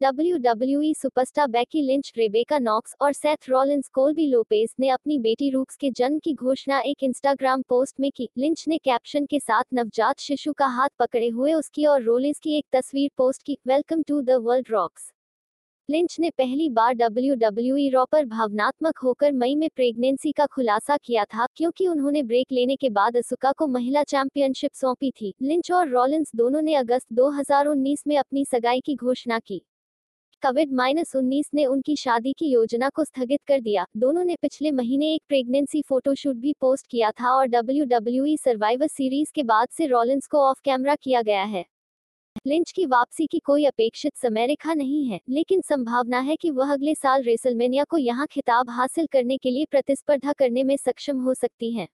WWE superstar Becky Lynch Rebecca Knox और Seth Rollins Colby Lopez ने अपनी बेटी रूक्स के जन्म की घोषणा एक इंस्टाग्राम पोस्ट में की। लिंच ने कैप्शन के साथ नवजात शिशु का हाथ पकड़े हुए उसकी और रोलिंस की एक तस्वीर पोस्ट की welcome to the world Roux Lynch ने पहली बार डब्ल्यू डब्ल्यू रॉ पर भावनात्मक होकर मई में प्रेगनेंसी का खुलासा किया था, क्योंकि उन्होंने ब्रेक लेने के बाद असुका को महिला चैंपियनशिप सौंपी थी। लिंच और रॉलिंस दोनों ने अगस्त 2019 में अपनी सगाई की घोषणा की। कोविड माइनस उन्नीस ने उनकी शादी की योजना को स्थगित कर दिया। दोनों ने पिछले महीने एक प्रेगनेंसी फोटोशूट भी पोस्ट किया था और डब्ल्यू डब्ल्यू सर्वाइवर सीरीज़ के बाद से रॉलिंस को ऑफ़ कैमरा किया गया है। लिंच की वापसी की कोई अपेक्षित समय रेखा नहीं है, लेकिन संभावना है कि वह अगले साल रेसलमेनिया को यहाँ खिताब हासिल करने के लिए प्रतिस्पर्धा करने में सक्षम हो सकती हैं।